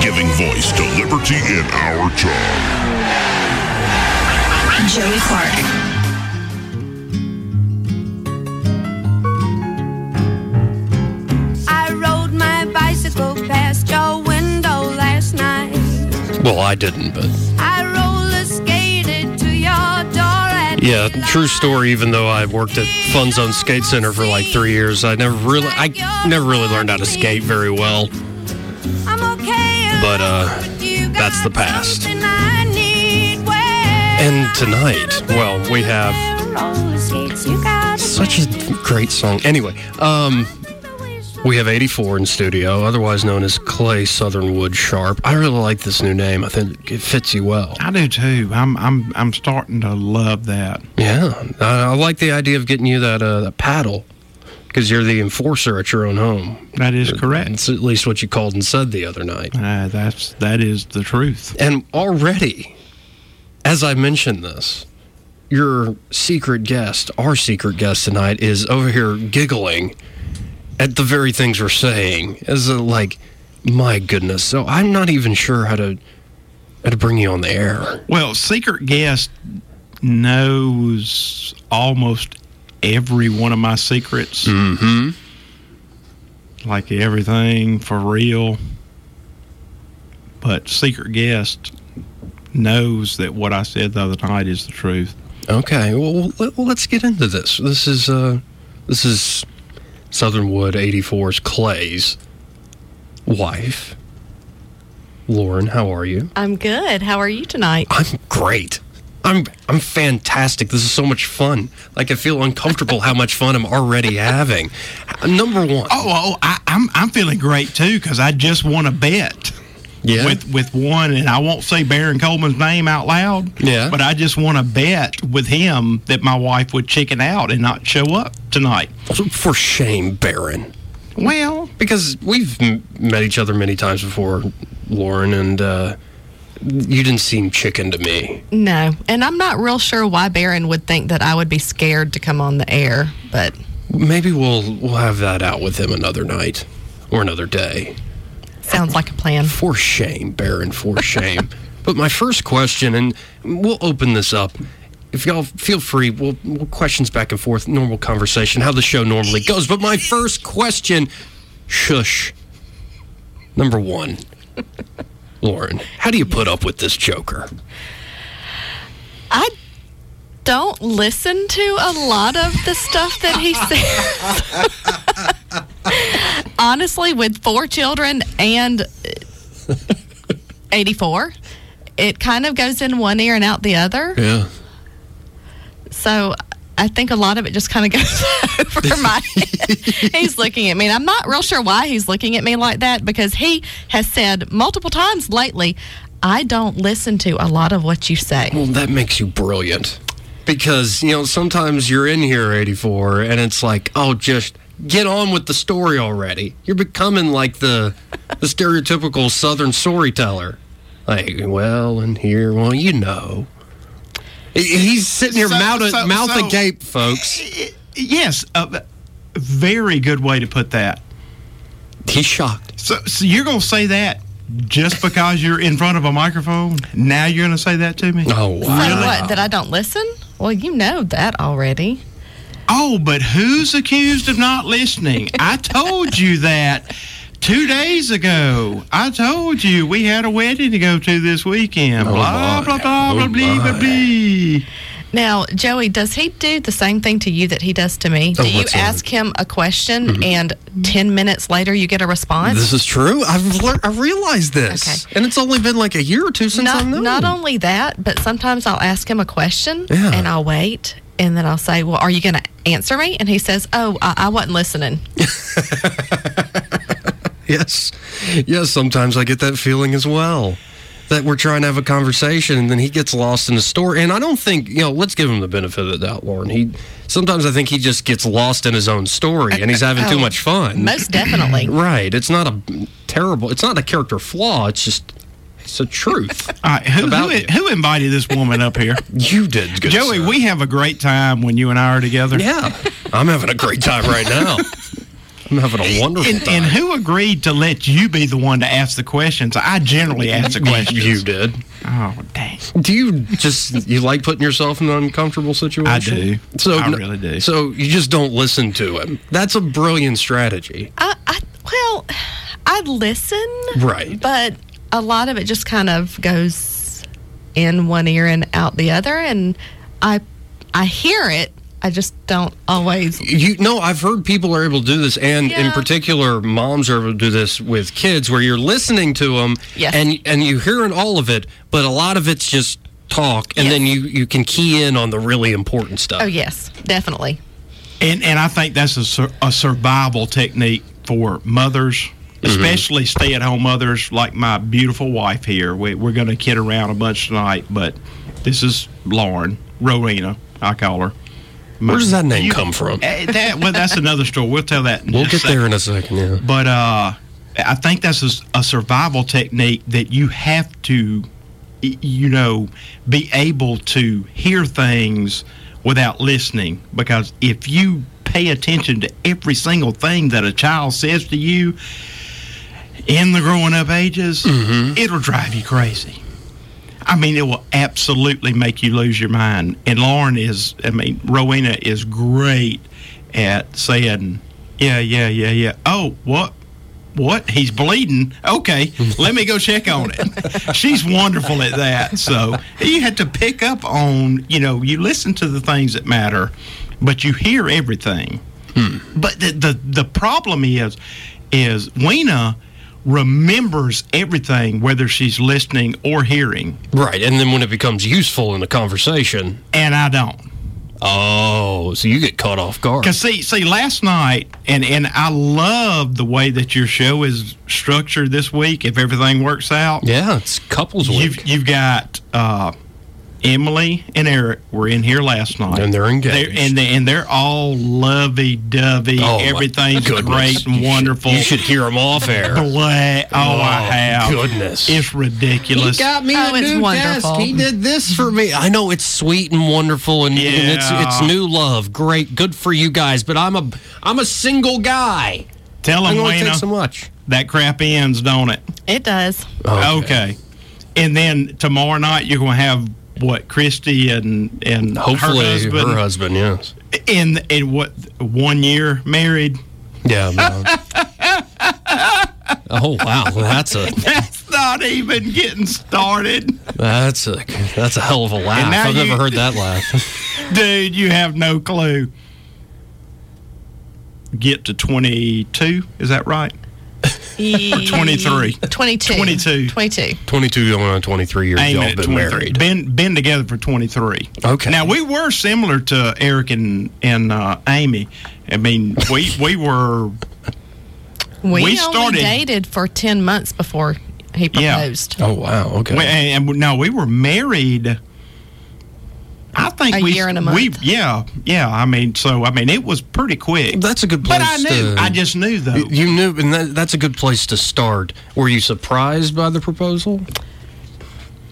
giving voice to liberty in our time. Joey Clark. I rode my bicycle past your window last night. Well, I didn't, but I roller skated to your door at yeah, true story. Even though I worked at Fun Zone Skate Center for like three years, I never really, I never really learned how to skate very well. But, uh, alone, but you that's the past. something I need. Well, And tonight, well, we have roller skates, you got such a great song. Anyway, um, we have 84 in studio, otherwise known as Clay Southernwood Sharpe. I really like this new name. I think it fits you well. I do too. I'm I'm I'm starting to love that. Yeah, I, I like the idea of getting you that uh, that paddle because you're the enforcer at your own home. That is correct. It's at least what you called and said the other night. Uh, that's that is the truth. And already, as I mentioned this, your secret guest, our secret guest tonight, is over here giggling at the very things we're saying. As a, like, my goodness. So I'm not even sure how to how to bring you on the air. Well, secret guest knows almost every one of my secrets. Mm-hmm. Like everything for real. But secret guest knows that what I said the other night is the truth. Okay. Well, let, well, let's get into this. This is uh, this is Southern Wood 84's Clay's wife. Lauren, how are you? I'm good. How are you tonight? I'm great. I'm I'm fantastic. This is so much fun. Like I feel uncomfortable how much fun I'm already having. Number one. Oh, oh I, I'm I'm feeling great too because I just want to bet. Yeah. With with one, and I won't say Baron Coleman's name out loud. Yeah. But I just want to bet with him that my wife would chicken out and not show up tonight. For shame, Baron. Well, Because we've m- met each other many times before, Lauren, and uh, you didn't seem chicken to me. No. And I'm not real sure why Baron would think that I would be scared to come on the air, but Maybe we'll we'll have that out with him another night or another day. sounds like a plan. For shame, Baron, for shame. but my first question, and we'll open this up. If y'all feel free, we'll, we'll questions back and forth, normal conversation, how the show normally goes. But my first question, shush. Number one, Lauren, how do you put up with this joker? I don't listen to a lot of the stuff that he says. Honestly, with four children and uh, 84, it kind of goes in one ear and out the other. Yeah. So I think a lot of it just kind of goes over my head. He's looking at me, and I'm not real sure why he's looking at me like that because he has said multiple times lately, I don't listen to a lot of what you say. Well, that makes you brilliant. Because, you know, sometimes you're in here, 84, and it's like, oh, just get on with the story already. You're becoming like the, the stereotypical Southern storyteller. Like, well, and here, well, you know. He- He's sitting here So- mouth, so- mouth so- agape, folks. yes, a very good way to put that. He's shocked. So, so you're going to say that just because you're in front of a microphone? Now you're going to say that to me? Oh, wow. Say what? That I don't listen? Well, you know that already. Oh, but who's accused of not listening? I told you that two days ago. I told you we had a wedding to go to this weekend. Oh, blah, my. blah, blah, Oh, blah, blah, blah, blah. Now, Joey, does he do the same thing to you that he does to me? Oh, do you what's that? ask him a question mm-hmm. and 10 minutes later you get a response? This is true. I've learned, I realized this. Okay. And it's only been like a year or two since not, I've known. not only that, but sometimes I'll ask him a question Yeah. and I'll wait. And then I'll say, Well, are you going to answer me? And he says, Oh, I, I wasn't listening. Yes. Yes, sometimes I get that feeling as well. That we're trying to have a conversation and then he gets lost in the story. And I don't think, you know, let's give him the benefit of the doubt, Lauren. He sometimes I think he just gets lost in his own story and he's having too Oh, much fun. Most definitely. Right. It's not a terrible it's not a character flaw, it's just it's a truth. All right, who, About who, you. who invited this woman up here? you did good. Joey, sir. we have a great time when you and I are together. Yeah. I'm having a great time right now. I'm having a wonderful And, time. and who agreed to let you be the one to ask the questions? I generally ask the questions. you did. Oh, dang. Do you just you like putting yourself in an uncomfortable situation? do. So I really do. So you just don't listen to him. That's a brilliant strategy. I, I well, I listen, Right. but a lot of it just kind of goes in one ear and out the other, and I I hear it. I just don't always. You know, I've heard people are able to do this, and in particular, moms are able to do this with kids, where you're listening to them, Yes. and and you're hearing all of it, but a lot of it's just talk, and Yes. then you you can key in on the really important stuff. Oh yes, definitely. And and I think that's a, sur- a survival technique for mothers, mm-hmm. especially stay-at-home mothers like my beautiful wife here. We, we're going to kid around a bunch tonight, but this is Lauren Rowena, I call her. Where does that name You- come from? Eh, that well, that's another story. We'll tell that. In We'll a get there in a second. Yeah. But uh, I think that's a survival technique that you have to, you know, be able to hear things without listening. Because if you pay attention to every single thing that a child says to you in the growing up ages, it'll drive you crazy. I mean, it will absolutely make you lose your mind. And Lauren is, I mean, Rowena is great at saying, yeah, yeah, yeah, yeah. Oh, what? What? He's bleeding. Okay, let me go check on it. She's wonderful at that. So you had to pick up on, you know, you listen to the things that matter, but you hear everything. Hmm. But the, the the problem is, is Weena remembers everything, whether she's listening or hearing, Right, and then when it becomes useful in the conversation, and I don't. oh, so you get caught off guard. Because see, see, last night, and and I love the way that your show is structured this week. If everything works out, Yeah, it's couples week, you've you've got uh, Emily and Eric were in here last night, and they're engaged. They're, and they, and they're all lovey dovey. Oh, Everything's great and You should- wonderful. you should hear them off air. Bla- oh, oh, I have. goodness. It's ridiculous. He got me Oh, it's wonderful. He did this for me. I know it's sweet and wonderful, and, and it's it's new love. Great, good for you guys. But I'm a I'm a single guy. Tell I them, can only Wayne, so much. that crap ends, don't it? It does. Okay. And then tomorrow night you're going to have what Christy and and Hopefully, her husband her husband. Yes. in in what one year married. Yeah. oh wow, that's a That's not even getting started, that's a that's a hell of a laugh. I've you- never heard that laugh. dude. You have no clue. Get to twenty two. Is that right? 23. 22. 22. 22. Twenty two going on twenty three years. Aim Y'all been 23. married. Been been together for twenty three. Okay. Now we were similar to Eric and and uh, Amy. I mean, we we were We, We only started- dated for 10 months before he Yeah. proposed. Oh wow. Okay. We, and, and no, we were married. I think A we year and a we month. yeah yeah. I mean, so I mean, it was pretty quick. That's a good place. But I knew. to- I just knew though. You- You knew, and that, that's a good place to start. Were you surprised by the proposal?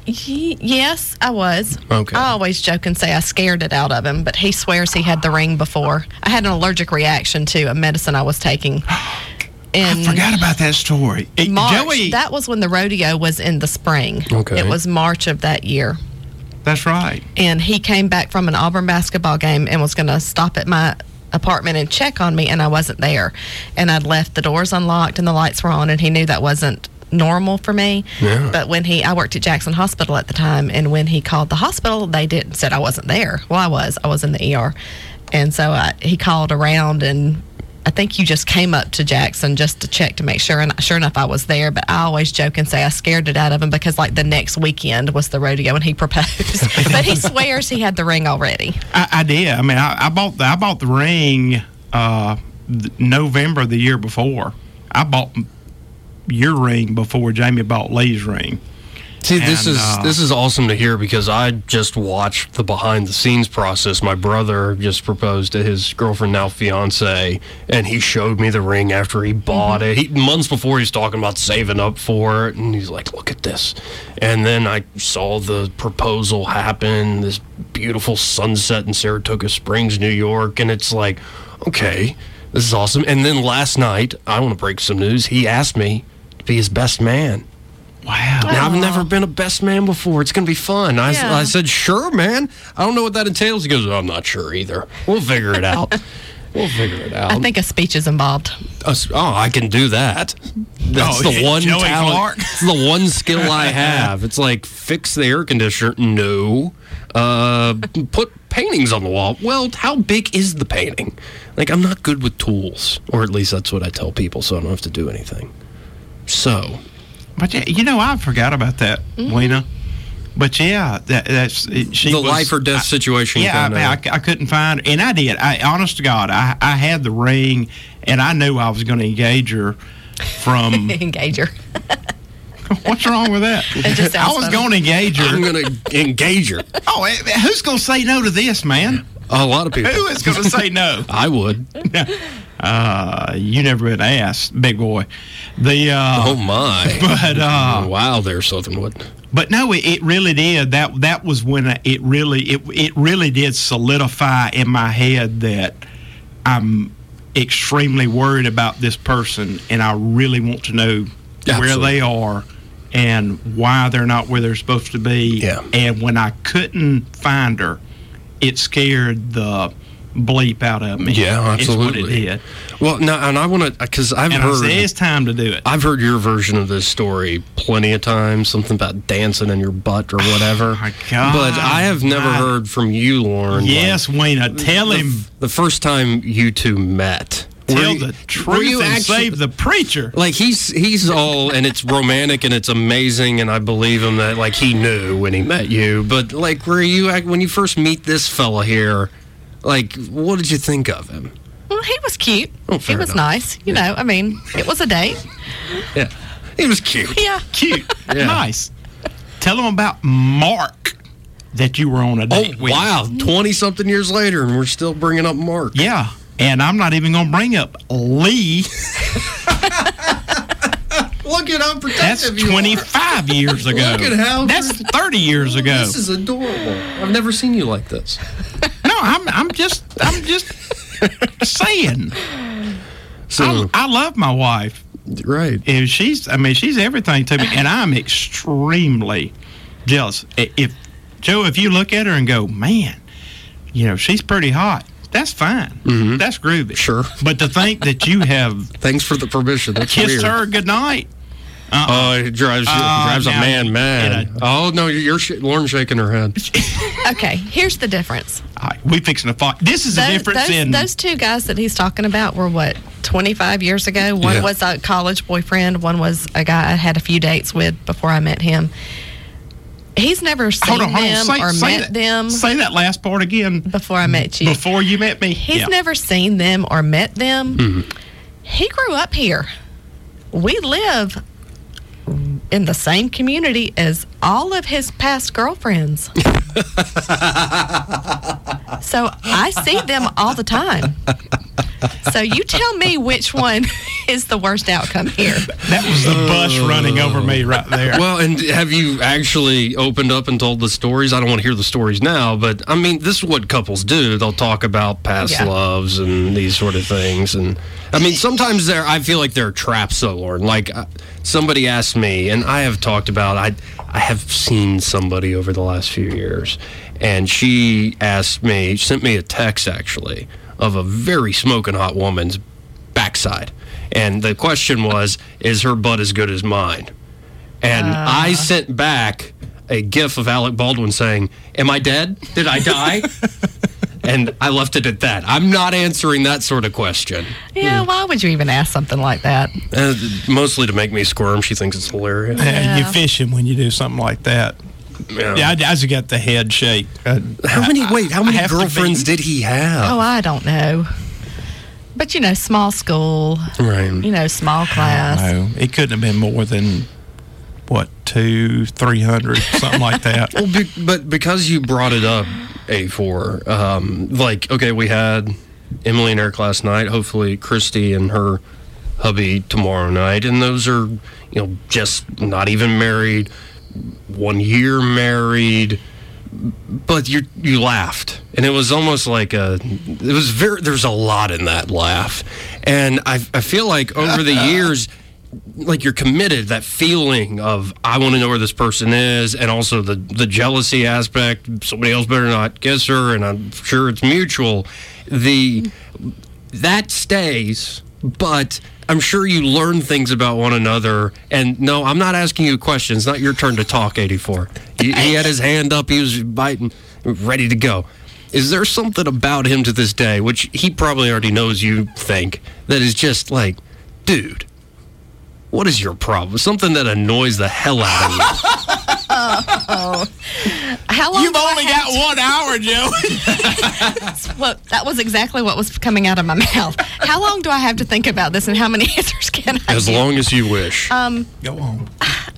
Ye- yes, I was. Okay. I always joke and say I scared it out of him, but he swears he had the ring before. I had an allergic reaction to a medicine I was taking. In I forgot about that story. March. Joey, that was when the rodeo was in the spring. Okay. It was March of that year. That's right. and he came back from an Auburn basketball game and was going to stop at my apartment and check on me, and I wasn't there. And I'd left the doors unlocked and the lights were on, and he knew that wasn't normal for me. Yeah. But when he, I worked at Jackson Hospital at the time, and when he called the hospital, they didn't said I wasn't there. Well, I was. I was in the ER, and so I, he called around and. I think you just came up to Jackson just to check to make sure, and sure enough, I was there. But I always joke and say I scared it out of him because, like, the next weekend was the rodeo and he proposed. but he swears he had the ring already. I, I did. I mean, I, I bought the I bought the ring uh, November the year before. I bought your ring before Jamie bought Lee's ring. See, this And, is uh, this is awesome to hear because I just watched the behind the scenes process. My brother just proposed to his girlfriend, now fiance, and he showed me the ring after he bought it. He, months before, he's talking about saving up for it, and he's like, "Look at this." And then I saw the proposal happen. This beautiful sunset in Saratoga Springs, New York, and it's like, okay. This is awesome. And then last night, I want to break some news. He asked me to be his best man. Wow. Now, I've never been a best man before. It's going to be fun. I, Yeah. I said, sure, man. I don't know what that entails. He goes, I'm not sure either. We'll figure it out. we'll figure it out. I think a speech is involved. Us- oh, I can do that. That's Oh, the one Joey talent. Clark? It's the one skill I have. It's like fix the air conditioner. No. Uh, put paintings on the wall. Well, how big is the painting? Like I'm not good with tools, or at least that's what I tell people, so I don't have to do anything. So But yeah, you know, I forgot about that, Mm-hmm. Weena. But yeah, that, that's it, she the was, life or death situation. Yeah, I, kinda- mean, I, c- I couldn't find, her and I did. I honest to God, I, I had the ring, and I knew I was going to engage her. From Engager. what's wrong with that? It I was going to engage her. I'm gonna engage her. Oh, eh, who's going to say no to this, man? A lot of people. Who is going to say no? I would. Uh, you never been asked, big boy. The uh, Oh my! but uh, wow, there, Southern Wood. But no, it, it really did. That that was when I- it really it it really did solidify in my head that I'm extremely worried about this person, and I really want to know where they are and why they're not where they're supposed to be. Yeah. And when I couldn't find her, it scared the bleep out of me. Yeah, Is what absolutely. it did. Well, no, and I want to because I've And heard it's time to do it. I've heard your version of this story plenty of times. Something about dancing in your butt or whatever. Oh my God. But I have never I- heard from you, Lauren. like, yes, Weena, tell him. the first time you two met. Tell you- the truth you and actually- save the preacher. Like he's he's all and it's romantic and it's amazing and I believe him that like he knew when he met you. But like, were you when you first meet this fella here? Like, what did you think of him? Well, he was cute. Oh, he was enough. nice. You know, I mean, it was a date. Yeah, he was cute. Yeah. Cute. Yeah. Nice. Tell them about Mark that you were on a Oh date with. wow, twenty something years later, and we're still bringing up Mark. Yeah. And I'm not even going to bring up Lee. Look at how protective That's 25 years ago. Look at how- That's 30 years oh, ago. This is adorable. I've never seen you like this. I'm, I'm just, I'm just saying. So I, I love my wife. right. If she's, I mean, she's everything to me, and I'm extremely jealous. If Joe, if you look at her and go, man, you know, she's pretty hot. That's fine. That's groovy. Mm-hmm. Sure. But to think that you have Thanks for the permission. That's kissed weird. her goodnight. Oh, it drives you, Uh, drives a man mad. you oh no, you're, you're sh- Lauren shaking her head. Okay, here's the difference. All right, we fixing to fight. This is the Those, difference those, in those two guys that he's talking about were what 25 years ago. One Yeah. was a college boyfriend. One was a guy I had a few dates with before I met him. He's never seen hold on, hold on. them Say, or say met that, them Say that last part again. before I met you. Before you met me. He's Yeah. never seen them or met them. He grew up here. We live in the same community as all of his past girlfriends. so I see them all the time. So you tell me which one is the worst outcome here. That was the bus uh, running over me right there. Well, and have you actually opened up and told the stories? I don't want to hear the stories now, but I mean, this is what couples do. They'll talk about past Yeah. loves and these sort of things. And I mean, sometimes there, I feel like there are traps, though, Lauren. Like uh, somebody asked me, and I have talked about, I, I have seen somebody over the last few years, and she asked me, sent me a text actually of a very smoking hot woman's backside. And the question was, is her butt as good as mine? And I sent back a gif of Alec Baldwin saying, Am I dead? Did I die? and I left it at that. I'm not answering that sort of question. Yeah, why would you even ask something like that? Uh, mostly to make me squirm. She thinks it's hilarious. Yeah, You're fishing when you do something like that. Yeah. Yeah, I, I just got the head shake. Uh, How many, wait, how many have to be- girlfriends did he have? Oh, I don't know. But you know, small school, right. you know, small class. no, it couldn't have been more than what two, three hundred, something like that. Well, be, but because you brought it up, A4, um, like, okay, we had Emily and Eric last night. Hopefully, Christy and her hubby tomorrow night. And those are, you know, just not even married, one year married, but you you laughed, and it was almost like a. It was very. There's a lot in that laugh, and I I feel like over the years. Like you're committed, that feeling of I want to know where this person is, and also the the jealousy aspect. Somebody else better not kiss her, and I'm sure it's mutual. The that stays, but I'm sure you learn things about one another. And no, I'm not asking you questions. Not your turn to talk, 84. He, he had his hand up, he was biting, ready to go. Is there something about him to this day, which he probably already knows you think, that is just like, dude, what is your problem? Something that annoys the hell out of you. How long? You've do I only have got one hour, Joe. to- what, that was exactly what was coming out of my mouth. How long do I have to think about this, and how many answers can I? as give? long as you wish. Um, Go on.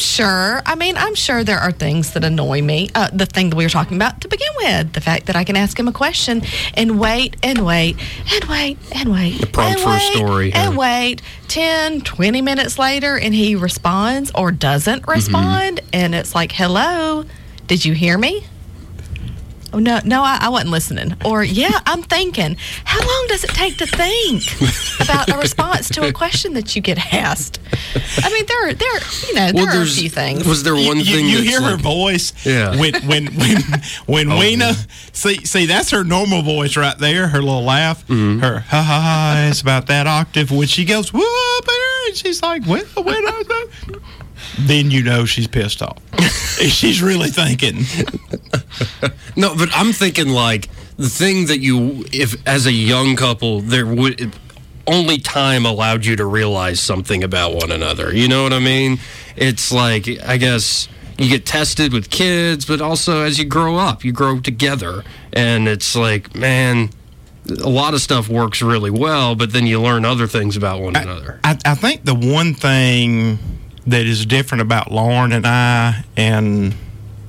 Sure. I mean, I'm sure there are things that annoy me. Uh, the thing that we were talking about to begin with, the fact that I can ask him a question and wait and wait and wait and wait. prompt and for a wait story, And huh? wait 10, 20 minutes later, and he responds or doesn't Mm-hmm. respond. And it's like, hello, did you hear me? Oh, no, no, I, I wasn't listening. Or, yeah, I'm thinking. How long does it take to think about a response to a question that you get asked? I mean, there, are- there, you know, there are a few things. Was there one you, thing you that's hear her voice Yeah. Oh, when when when when Weena see see that's her normal voice right there her little laugh Mm-hmm. her ha ha ha it's about that octave when she goes whoop and she's like well when I know then you know she's pissed off she's really thinking No, but I'm thinking like the thing that you, if as a young couple, there would only time allowed you to realize something about one another. You know what I mean? It's like I guess you get tested with kids, but also as you grow up, you grow together, and it's like man. A lot of stuff works really well, but then you learn other things about one another. I, I think the one thing that is different about Lauren and I, and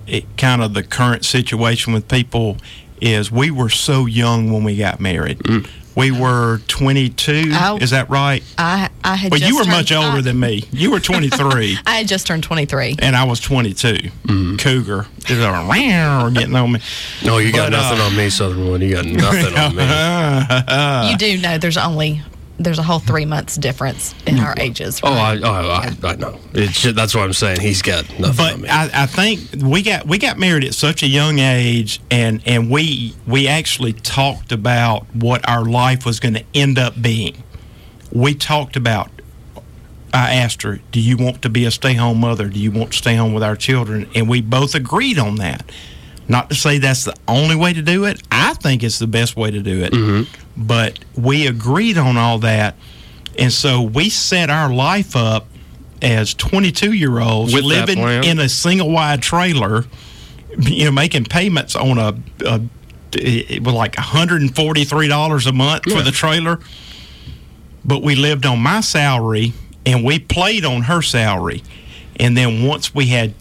it, kind of the current situation with people, is we were so young when we got married. Mm. We were 22. Oh. Is that right? I, I had Well, just you were turned- much older I, than me. You were 23, I had just turned 23. and I was 22. Mm-hmm. Cougar. Is like, getting on me. No, you got But, uh, nothing on me, Southern One. You got nothing on me. you do know there's only there's a whole three months difference in our ages. Oh, right? I, I, I, I know. It's just, that's what I'm saying. He's got nothing on me. I, I think we got we got married at such a young age, and and we we actually talked about what our life was going to end up being. We talked about. I asked her, "Do you want to be a stay-home mother? Do you want to stay home with our children?" And we both agreed on that. Not to say that's the only way to do it. I think it's the best way to do it. Mm-hmm. But we agreed on all that, and so we set our life up as 22 year olds With living in a single wide trailer, you know, making payments on a, a it was like $143 a month for the trailer. But we lived on my salary and we played on her salary. And then once we had,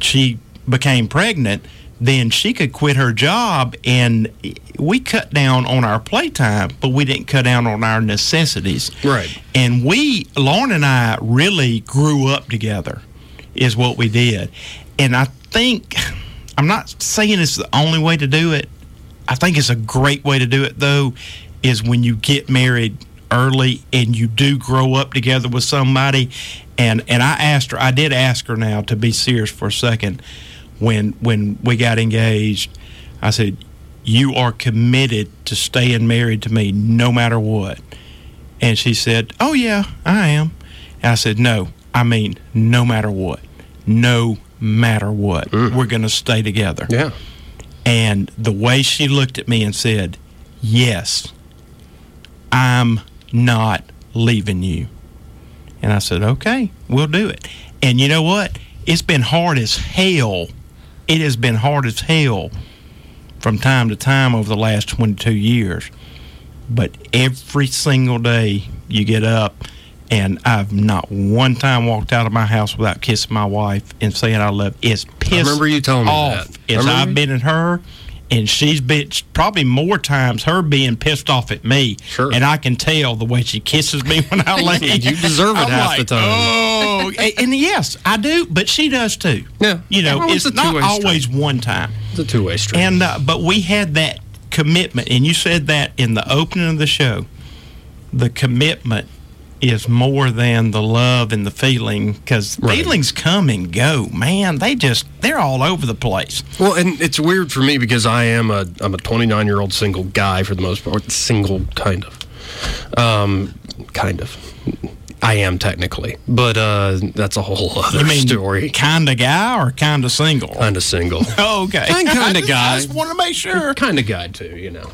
she became pregnant, then she could quit her job and we cut down on our playtime, but we didn't cut down on our necessities. Right. And we, Lauren and I, really grew up together, is what we did. And I think, I'm not saying it's the only way to do it. I think it's a great way to do it, though, is when you get married early and you do grow up together with somebody. And, and I asked her, I did ask her now to be serious for a second. When, when we got engaged, I said, You are committed to staying married to me no matter what. And she said, Oh, yeah, I am. And I said, No, I mean, no matter what. No matter what. Mm. We're going to stay together. yeah. And the way she looked at me and said, Yes, I'm not leaving you. And I said, Okay, we'll do it. And you know what? It's been hard as hell. It has been hard as hell from time to time over the last 22 years. But every single day you get up, and I've not one time walked out of my house without kissing my wife and saying I love. It's pissed I remember you telling me off that. As I've been at her And she's been probably more times her being pissed off at me. Sure. And I can tell the way she kisses me when I leave. You deserve it I'm half like, the time. Oh, and, yes, I do, but she does too. Yeah. You know, it's not always one time. It's a two-way street. And uh, but we had that commitment, and you said that in the opening of the show. The commitment is more than the love and the feeling because Right. feelings come and go. Man, they just they're all over the place. Well, and it's weird for me because I am a I'm a 29 year old single guy for the most part, single kind of, um, kind of. I am technically, but uh, that's a whole other You mean story. kind of guy or kind of single? Kind of single, Oh, okay, I'm kinda guy. I just want to make sure. kind of guy too, you know.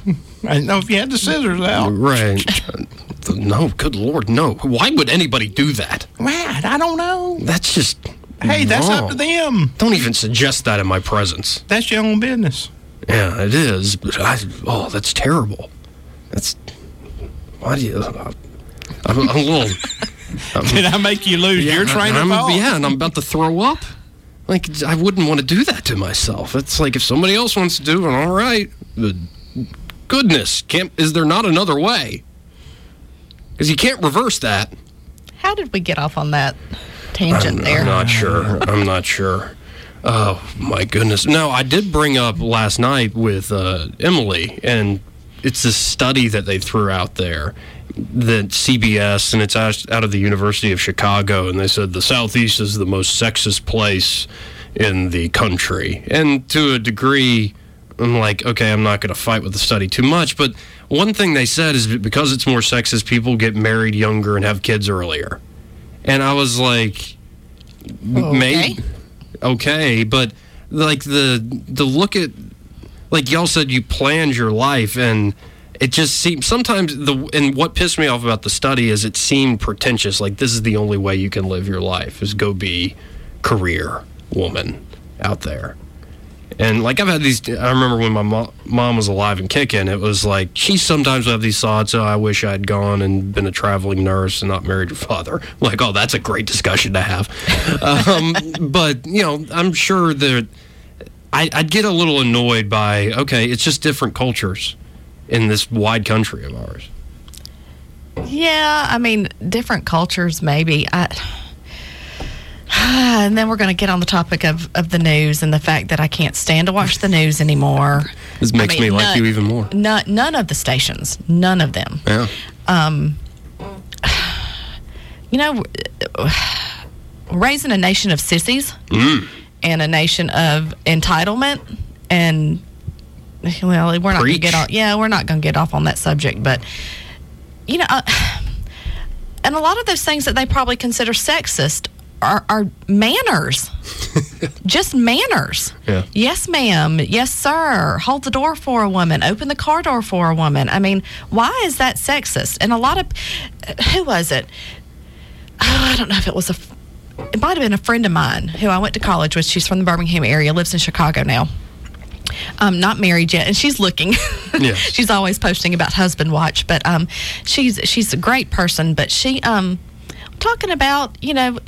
I didn't know if you had the scissors out. Right? no, good lord, no. Why would anybody do that? Man, I don't know. That's just. Hey, that's up to them. Don't even suggest that in my presence. That's your own business. Yeah, it is. But I, oh, that's terrible. That's why do you? I'm, I'm a little. Did I make you lose your train of I'm, thought? Yeah, and I'm about to throw up. Like I wouldn't want to do that to myself. It's like if somebody else wants to do it, all right. But goodness, can't is there not another way? Because you can't reverse that. How did we get off on that tangent I'm, there? I'm not sure. I'm not sure. Oh my goodness! No, I did bring up last night with uh, Emily, and it's this study that they threw out there that CBS, and it's out, out of the University of Chicago, and they said the Southeast is the most sexist place in the country, and to a degree. I'm like, okay, I'm not going to fight with the study too much, but one thing they said is because it's more sexist, people get married younger and have kids earlier. And I was like, Okay. maybe okay, but like the the look at like y'all said you planned your life and it just seems sometimes the and what pissed me off about the study is it seemed pretentious like this is the only way you can live your life is go be career woman out there and like I've had these, I remember when my mo- mom was alive and kicking, it was like she sometimes would have these thoughts. Oh, I wish I'd gone and been a traveling nurse and not married your father. Like, oh, that's a great discussion to have. um, but you know, I'm sure that I, I'd get a little annoyed by okay, it's just different cultures in this wide country of ours. Yeah, I mean, different cultures, maybe. I, and then we're going to get on the topic of, of the news and the fact that I can't stand to watch the news anymore. This I makes mean, me like you even more. None, none of the stations, none of them. Yeah. Um, You know, raising a nation of sissies Mm. and a nation of entitlement and well, we're not going to get off. Yeah, we're not going to get off on that subject, but you know, uh, and a lot of those things that they probably consider sexist are, are manners, just manners. Yeah. Yes, ma'am. Yes, sir. Hold the door for a woman. Open the car door for a woman. I mean, why is that sexist? And a lot of who was it? Oh, I don't know if it was a. It might have been a friend of mine who I went to college with. She's from the Birmingham area, lives in Chicago now. Um, not married yet, and she's looking. Yes. she's always posting about husband watch, but um, she's she's a great person. But she um, talking about you know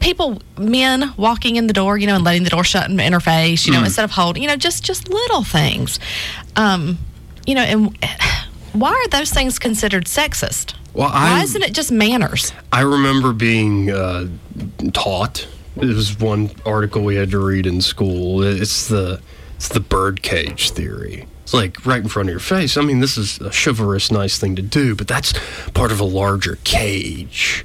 people men walking in the door you know and letting the door shut in her face you know instead of holding you know just just little things um you know and why are those things considered sexist Well, why isn't it just manners I remember being uh, taught. It was one article we had to read in school. It's the it's the birdcage theory. It's like right in front of your face. I mean, this is a chivalrous, nice thing to do, but that's part of a larger cage.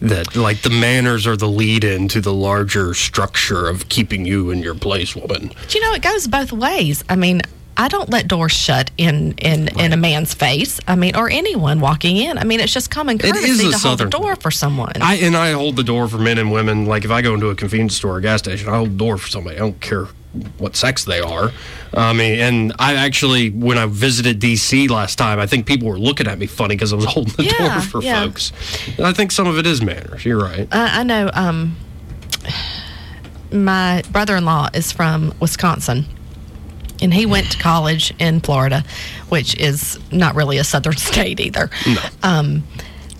That like the manners are the lead-in to the larger structure of keeping you in your place, woman. But you know, it goes both ways. I mean, I don't let doors shut in in, in a man's face. I mean, or anyone walking in. I mean, it's just common courtesy to hold the door for someone. I and I hold the door for men and women. Like if I go into a convenience store or gas station, I hold the door for somebody. I don't care what sex they are. I mean, and I actually, when I visited DC last time, I think people were looking at me funny because I was holding the Yeah, door for yeah. folks. And I think some of it is manners. You're right. I, I know. Um, my brother-in-law is from Wisconsin, and he went to college in Florida, which is not really a southern state either. No. Um,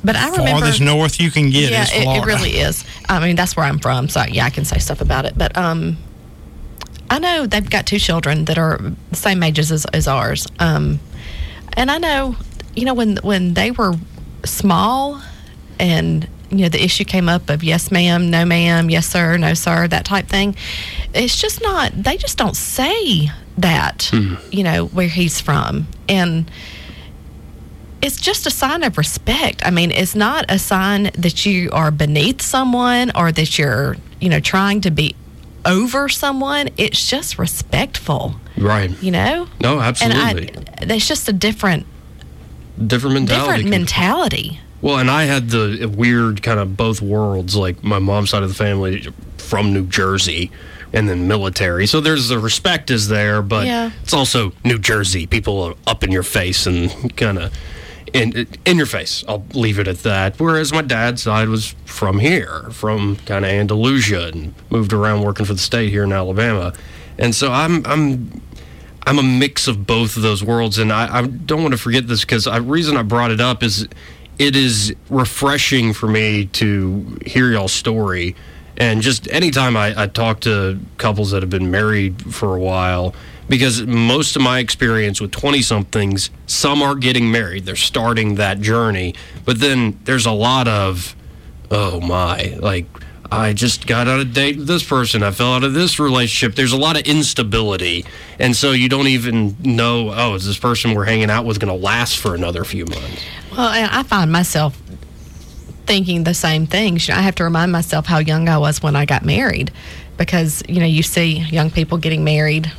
but I remember Farthest north you can get yeah, is it, it really is. I mean, that's where I'm from, so yeah, I can say stuff about it. But um, I know they've got two children that are the same ages as, as ours. Um, and I know, you know, when when they were small, and you know the issue came up of yes ma'am, no ma'am, yes sir, no sir, that type thing. It's just not. They just don't say that. You know where he's from, and it's just a sign of respect. I mean, it's not a sign that you are beneath someone or that you're, you know, trying to be over someone. It's just respectful, Right. you know? No, absolutely. And I, there's just a different, different mentality. different mentality. Well, and I had the weird kind of both worlds. Like my mom's side of the family from New Jersey, and then military. So there's the respect is there, but Yeah. it's also New Jersey. People are up in your face and kind of in in your face. I'll leave it at that. Whereas my dad's side was from here, from kind of Andalusia, and moved around working for the state here in Alabama. And so I'm I'm I'm a mix of both of those worlds, and I, I don't want to forget this because the reason I brought it up is it is refreshing for me to hear y'all's story. And just anytime I, I talk to couples that have been married for a while, because most of my experience with 20 somethings, some are getting married, they're starting that journey, but then there's a lot of, oh my, like, I just got on a date with this person. I fell out of this relationship. There's a lot of instability. And so you don't even know, oh, is this person we're hanging out with going to last for another few months? Well, I find myself thinking the same things. You know, I have to remind myself how young I was when I got married because, you know, you see young people getting married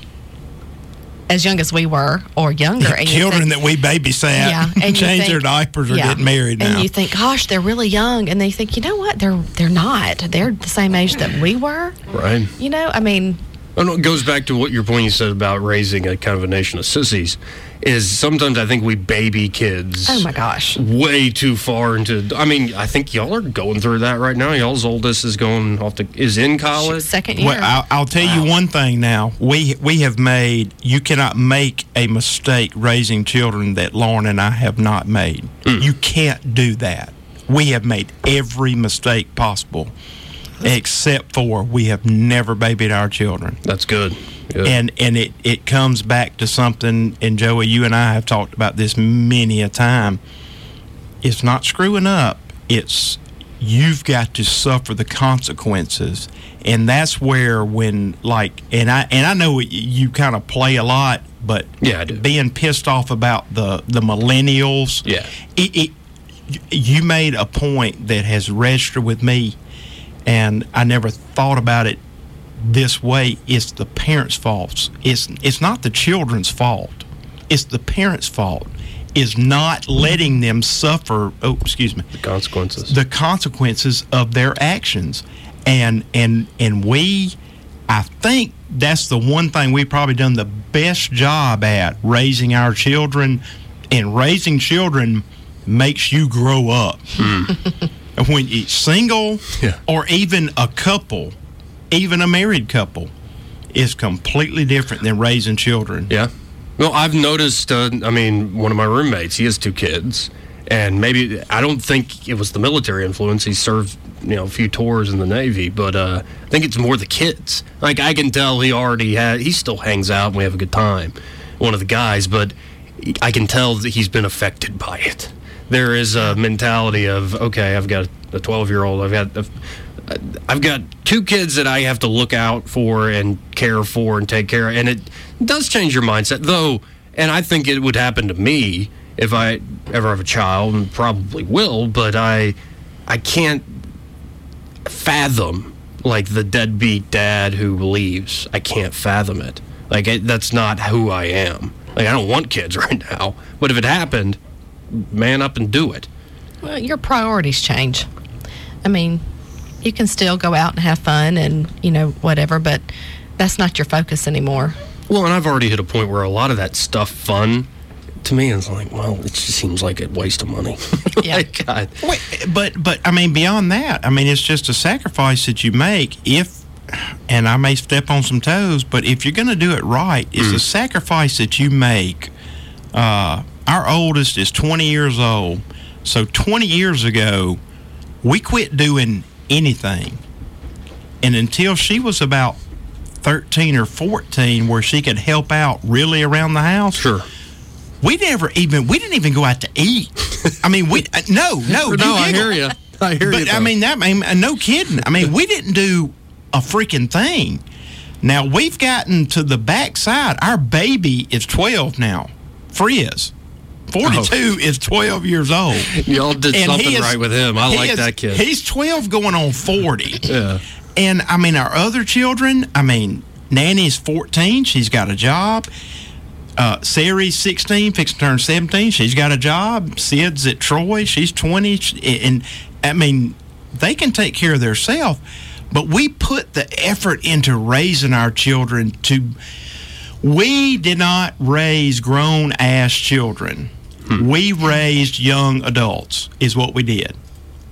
as young as we were or younger. and you Children think- that we babysat, yeah, and you change think- their diapers or yeah. get married now. And you think, gosh, they're really young, and they think, you know what? They're they're not. They're the same age that we were. Right. You know, I mean, Oh, and it goes back to what your point you said about raising a kind of a nation of sissies. Is sometimes I think we baby kids. oh my gosh. Way too far into. I mean, I think y'all are going through that right now. Y'all's oldest is going off to is in college. Second year. Well, I'll, I'll tell you one thing now. We we have made. You cannot make a mistake raising children that Lauren and I have not made. Mm. You can't do that. We have made every mistake possible, except for we have never babied our children. That's good. And and it it comes back to something. And Joey, you and I have talked about this many a time. It's not screwing up. It's you've got to suffer the consequences, and that's where when like and I and I know you, you kind of play a lot, but Yeah, being pissed off about the the millennials. Yeah. it, it you made a point that has registered with me, and I never thought about it this way. It's the parents' fault. It's it's not the children's fault. It's the parents' fault. Is not letting them suffer. Oh, excuse me the consequences. the consequences of their actions and and and we i think that's the one thing we've probably done the best job at raising our children and raising children makes you grow up hmm. And when it's single Yeah. or even a couple even a married couple is completely different than raising children Yeah. Well, I've noticed. Uh, I mean, one of my roommates, he has two kids, and maybe I don't think it was the military influence. He served, you know, a few tours in the Navy, but uh, I think it's more the kids. Like I can tell he already had. He still hangs out, and we have a good time. One of the guys, but I can tell that he's been affected by it. There is a mentality of okay, I've got a 12 year old. I've got. A, I've got two kids that I have to look out for and care for and take care of, and it does change your mindset, though. And I think it would happen to me if I ever have a child, and probably will. But I, I can't fathom like the deadbeat dad who leaves. I can't fathom it. Like it, that's not who I am. Like I don't want kids right now. But if it happened, man up and do it. Well, your priorities change. I mean, you can still go out and have fun and, you know, whatever, but that's not your focus anymore. Well, and I've already hit a point where a lot of that stuff fun to me is like, well, it just seems like a waste of money. Yeah. like, God. Wait, but but I mean beyond that, I mean it's just a sacrifice that you make if and I may step on some toes, but if you're going to do it right, it's a sacrifice that you make. Uh, our oldest is 20 years old, so 20 years ago, we quit doing anything, and until she was about 13 or 14 where she could help out really around the house. Sure. We never even we didn't even go out to eat. I mean, we uh, no no you no, I hear you. I hear you. But I mean that I mean, no kidding. I mean, we didn't do a freaking thing. Now we've gotten to the backside. Our baby is 12 now. Frizz. 42 is 12 years old. y'all did And something is- right with him. I like is- that kid. He's 12 going on 40. yeah. And I mean, our other children, I mean, Nanny's 14, she's got a job. Uh, Sari's 16, fixing to turn 17, she's got a job. Sid's at Troy, she's 20. sh- And I mean, they can take care of themselves, but we put the effort into raising our children to. We did not raise grown ass children. Hmm. We raised young adults, is what we did.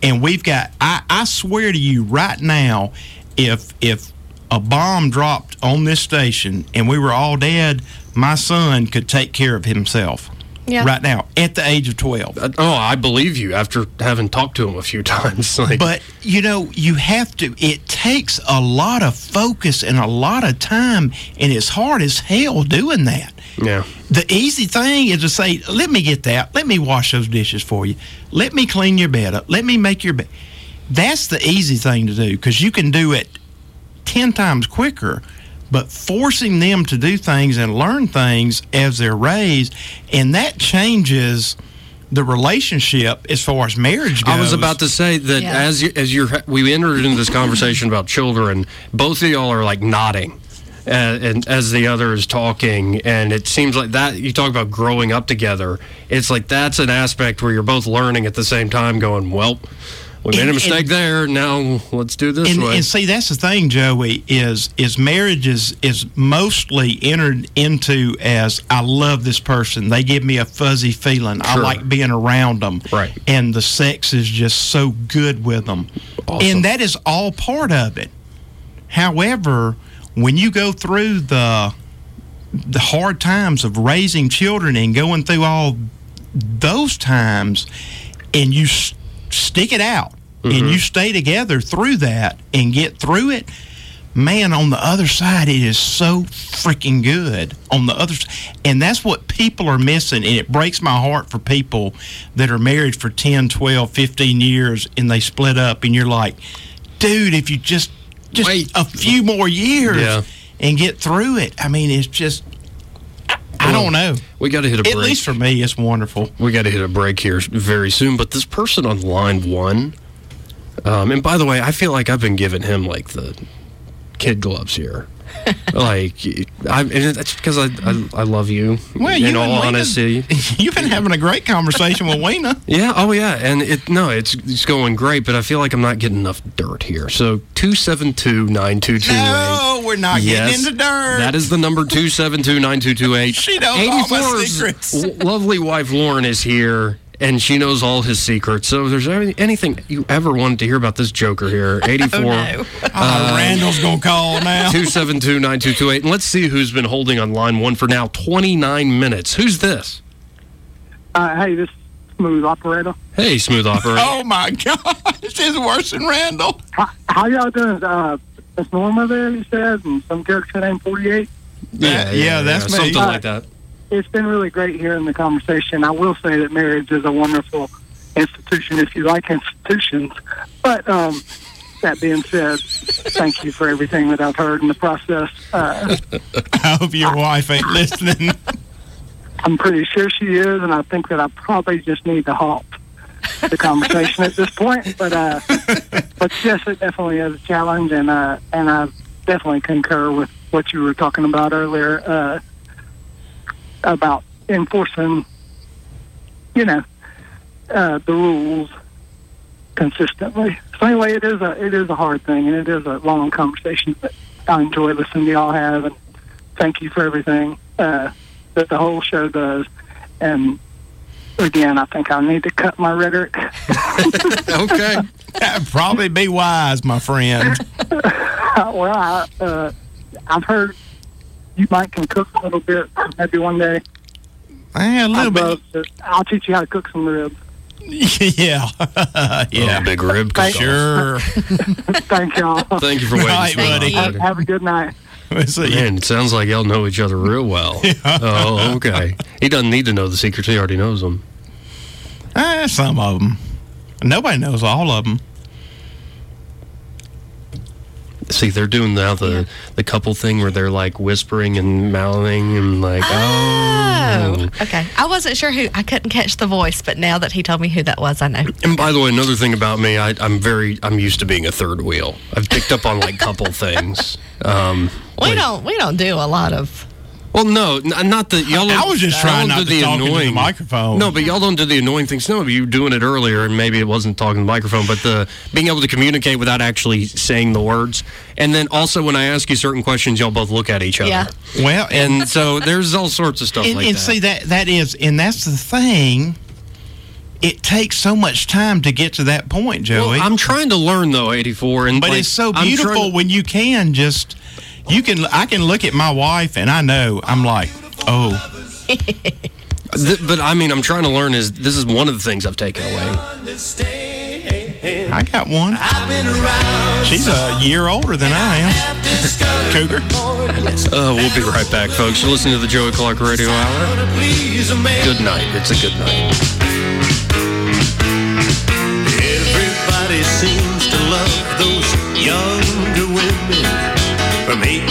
And we've got I, I swear to you right now if if a bomb dropped on this station and we were all dead my son could take care of himself Yeah. right now at the age of 12 Uh, Oh, I believe you after having talked to him a few times. Like, but you know you have to it takes a lot of focus and a lot of time and it's hard as hell doing that yeah. the easy thing is to say, let me get that. Let me wash those dishes for you. Let me clean your bed up. Let me make your bed. That's the easy thing to do because you can do it 10 times quicker. But forcing them to do things and learn things as they're raised, and that changes the relationship as far as marriage goes. I was about to say that Yeah. as you, as you're we entered into this conversation about children, both of y'all are like nodding, uh, and as the other is talking, and it seems like that you talk about growing up together. It's like that's an aspect where you're both learning at the same time, going, "Well, we made And- a mistake and- there. Now let's do this and, way." and see that's the thing joey is is marriage is is mostly entered into as i love this person they give me a fuzzy feeling i like being around them Right. and the sex is just so good with them Awesome. and that is all part of it however when you go through the the hard times of raising children and going through all those times and you s- stick it out and mm-hmm. you stay together through that and get through it man on the other side it is so freaking good on the other side and that's what people are missing and it breaks my heart for people that are married for 10 12 15 years and they split up and you're like dude if you just just Wait. a few more years Yeah. and get through it i mean it's just i Well, don't know we got to hit a break. at least for me it's wonderful we got to hit a break here very soon. But this person on line one, um, and by the way, I feel like I've been giving him like the kid gloves here. Like, I, and it's because I, I I love you. Well, in you all honesty, you've been having a great conversation with Weena. yeah. Oh yeah, and it no, it's it's going great. But I feel like I'm not getting enough dirt here. So two seven two nine two two eight. No, we're not Yes, getting into dirt. That is the number 272-9228. She knows all my secrets. lovely wife Lauren is here, and she knows all his secrets. So if there's any- anything you ever wanted to hear about this joker here, 84 no. oh, Randall's gonna call now. 272-9228. And let's see who's been holding on line one for now 29 minutes. Who's this? Uh, hey, this is Smooth Operator. Hey, smooth operator. Oh my God, this is worse than Randall. How, how y'all doing? Uh, Miss Norma there, you said, and some character named 48. Yeah, yeah, that's me. Something Uh, like that. It's been really great hearing the conversation. I will say that marriage is a wonderful institution if you like institutions. But um, that being said, thank you for everything that I've heard in the process. Uh, I hope your wife ain't listening. I'm pretty sure she is, and I think that I probably just need to halt the conversation at this point. But uh, but yes, it definitely is a challenge, and uh, and I definitely concur with what you were talking about earlier uh, about enforcing, you know, uh, the rules consistently. So anyway, it is a it is a hard thing, and it is a long conversation. But I enjoy listening to y'all have, and thank you for everything uh, that the whole show does. And again, I think I need to cut my rhetoric. Okay. That'd probably be wise, my friend. well, I, uh, I've heard you might can cook a little bit. Maybe one day. Eh, a little I'd bit. love to- I'll teach you how to cook some ribs. yeah, yeah. Big rib. cook-off. Sure. Thank y'all. Thank you for waiting, Right, smooth buddy. have, operator. have a good night. Let's see. Man, it sounds like y'all know each other real well. Oh, okay. He doesn't need to know the secrets. He already knows them. Eh, some of them. Nobody knows all of them. See, they're doing now the the couple thing where they're like whispering and mouthing and like, Oh, oh. okay. I wasn't sure who. I couldn't catch the voice, but now that he told me who that was, I know. And by the way, another thing about me, I, I'm very I'm used to being a third wheel. I've picked up on like couple things. Um, We like- don't. We don't do a lot of. Well, no, n- uh, not the y'all. I don't- was just trying don't not do to talk into the microphone. No, but y'all don't do the annoying things. No, you were doing it earlier, and maybe it wasn't talking to the microphone, but the being able to communicate without actually saying the words, and then also when I ask you certain questions, y'all both look at each other. Yeah. Well, and, And so there's all sorts of stuff and, like and that. see that that is, and that's the thing. It takes so much time to get to that point, well, Joey. I'm trying to learn though, 84, and but like, it's so beautiful to- when you can just you can I can look at my wife and I know I'm like, oh, Th- but I mean, I'm trying to learn. Is this is one of the things I've taken away? I got one. She's a year older than I am. Cougar. Uh, we'll be right back, folks. You're listening to the Joey Clark Radio Hour. Good night. It's a good night. Everybody seems from 18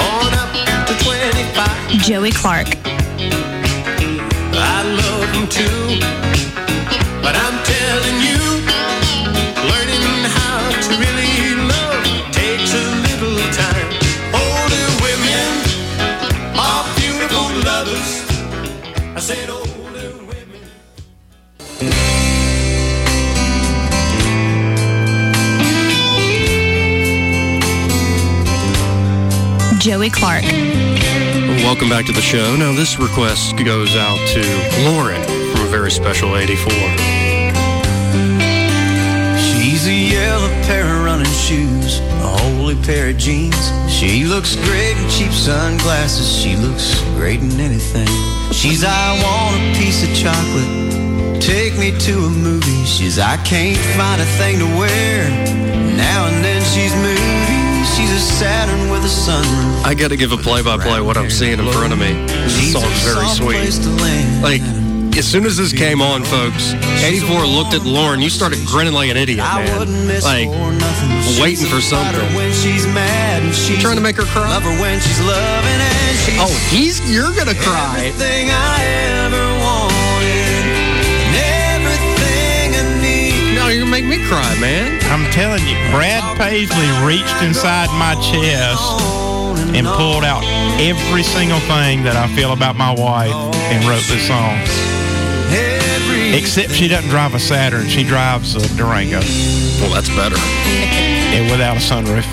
on up to 25. Joey Clark. I love them too, but I'm telling you, learning how to really love takes a little time. Older women are beautiful lovers. I said Joey Clark. Welcome back to the show. Now, this request goes out to Lauren from a very special 84. She's a yellow pair of running shoes, a holy pair of jeans. She looks great in cheap sunglasses. She looks great in anything. She's I want a piece of chocolate. Take me to a movie. She's I can't find a thing to wear. Now and then she's moody. She's a Saturn with a sunroof. I got to give a play by play what I'm seeing in front of me. This song's very sweet. Like, as soon as this came on, folks, 84 looked at Lauren. You started grinning like an idiot, man. Like, waiting for something. When she's mad she's trying to make her cry? Love her when she's loving and she's oh, he's, you're to cry. No, you're going to make me cry, man. I'm telling you, Brad Paisley reached inside my chest and pulled out every single thing that I feel about my wife and wrote this song. Except she doesn't drive a Saturn, she drives a Durango Well, that's better. and without a sunroof.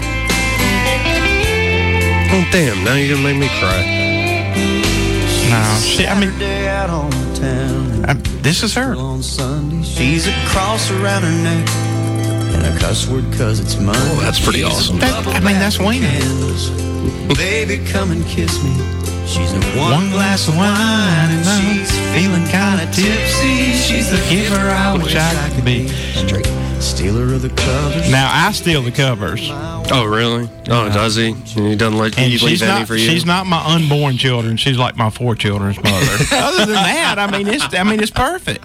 Oh, damn. Now you're going to make me cry. No, she, I mean, day out on the town. I, this is her. On Sunday, she's a cross around her neck and a cuss word 'cause it's Monday. Oh, that's pretty She's awesome. That- I mean, that's bath with Wayne. candles. Baby, come and kiss me. She's a one, One glass of wine and I'm she's feeling kind of tipsy. She's the giver I wish I could be. Straight stealer of the covers. Now I steal the covers, Oh, really? Oh, does he? And he doesn't let and you leave she's any not. for you? She's not my unborn children. She's like my four children's mother. Other than that, I mean, it's. I mean, it's perfect.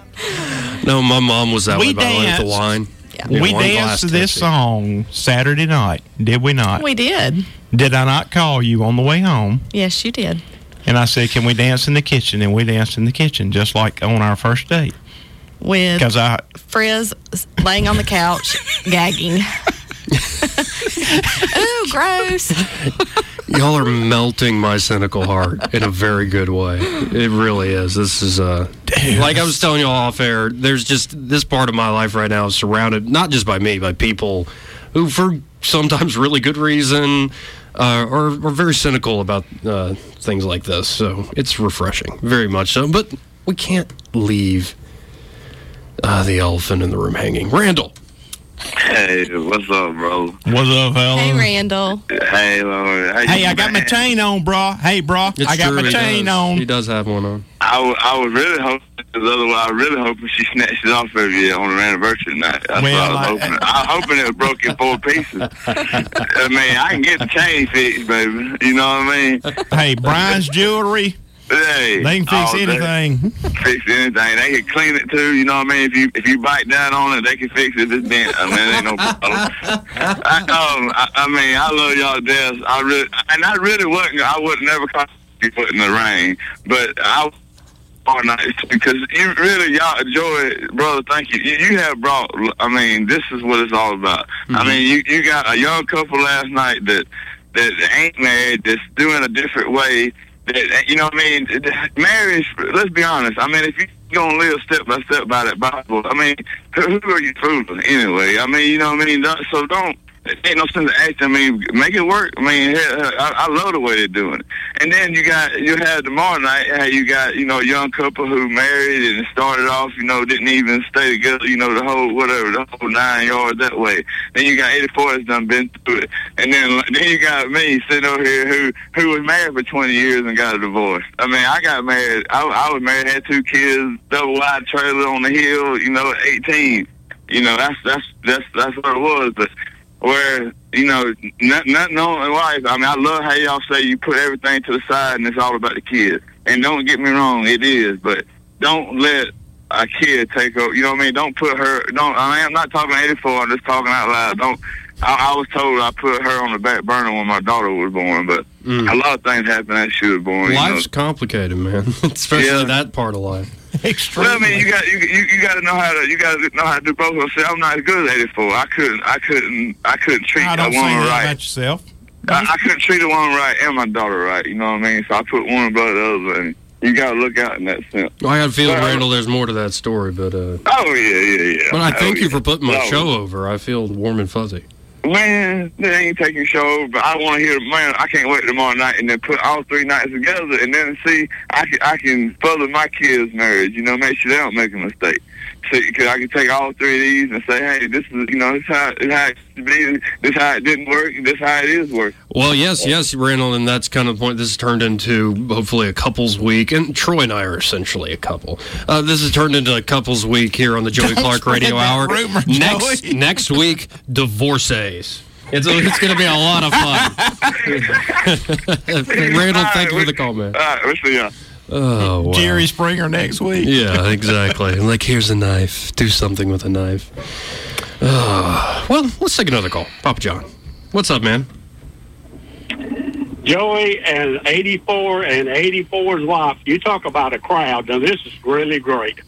No, my mom was that We way, by the way, with the danced. wine. Yeah. Yeah, we danced this tipsy. song Saturday night, did we not? We did. Did I not call you on the way home? Yes, you did. And I said, "Can we dance in the kitchen?" And we danced in the kitchen, just like on our first date. With Because I, Frizz laying on the couch, gagging. Ooh, gross. Y'all are melting my cynical heart in a very good way. It really is. This is uh like I was telling you all off air, there's just this part of my life right now is surrounded not just by me, by people who for sometimes really good reason uh, are, are very cynical about uh, things like this. So it's refreshing, very much so. But we can't leave uh, the elephant in the room hanging. Randall. Hey, what's up, bro? what's up, fella? Hey, Randall. Hey, Lauren. Hey, I got my chain on, bro. Hey, bro, It's I got true, my chain does. on. He does have one on. I, w- I was really hoping, 'cause otherwise, I was really hoping she snatched it off every year on her anniversary night. That's Well, what I I- was hoping. I, was hoping it was broke in four pieces. I mean, I can get the chain fixed, baby. You know what I mean? Hey, Brian's Jewelry, Hey, they can fix anything. Fix anything. They can clean it too. You know what I mean? If you if you bite down on it, they can fix it. This dent. I mean, it ain't no problem. I, um, I, I mean, I love y'all to death. I really, and I really wasn't. I would never call you foot in the rain, but I all night because you really y'all enjoy it, brother. Thank you. You, you have brought. I mean, this is what it's all about. I mean, you you got a young couple last night that that ain't married that's doing a different way. That you know, what I mean, marriage. Let's be honest. I mean, if you gonna live step by step by that Bible, I mean, who, who are you fooling anyway? I mean, you know what I mean. So don't. Ain't no sense of acting. I mean, make it work. I mean, I, I love the way they're doing it. And then you got you had tomorrow night. How you got you know a young couple who married and started off. You know, didn't even stay together. You know, the whole whatever, the whole nine yards that way. Then you got 84 has done been through it. And then then you got me sitting over here who who was married for 20 years and got a divorce. I mean, I got married. I, I was married, had two kids, double wide trailer on the hill. You know, 18. You know, that's that's that's that's what it was. But where you know not not knowing life. I mean, I love how y'all say you put everything to the side and it's all about the kids. And don't get me wrong, it is, but don't let a kid take over. You know what I mean? Don't put her. Don't. I mean, I'm not talking 84. I'm just talking out loud. Don't. I, I was told I put her on the back burner when my daughter was born, but mm. a lot of things happened after she was born. you know. Life's complicated, man. Especially Yeah. that part of life. Well, I mean, you got you you, you got to know how to you got to know how to do both. I say I'm not as good at 84. I couldn't I couldn't I couldn't treat I a don't say woman that right. about yourself. I, I couldn't treat a woman right and my daughter right. You know what I mean? So I put one above the other, and you got to look out in that sense. I got a feeling, Well, Randall, there's more to that story, but uh, Oh yeah, yeah, yeah. but I Oh, thank you for putting my Oh, show over. I feel warm and fuzzy. Man, they ain't taking show, but I want to hear. Man, I can't wait tomorrow night and then put all three nights together, and then see I can I can further my kids' marriage. You know, make sure they don't make a mistake. See, because I can take all three of these and say, hey, this is you know this how this how it should be, this how it didn't work, this how it is working. Well, yes, yes, Randall, and that's kind of the point. This has turned into hopefully a couples week, and Troy and I are essentially a couple. Uh, this has turned into a couples week here on the Joey Don't Clark Radio Hour. rumor, next Joey. next week, divorcees. It's, it's going to be a lot of fun. Randall, thank you for the call, man. All right, we'll see ya. Oh, wow. Jerry Springer next week. Yeah, exactly. like, here's a knife. Do something with a knife. Uh, well, let's take another call. Papa John. What's up, man? Joey and 84 and 84's wife. You talk about a crowd. Now, this is really great.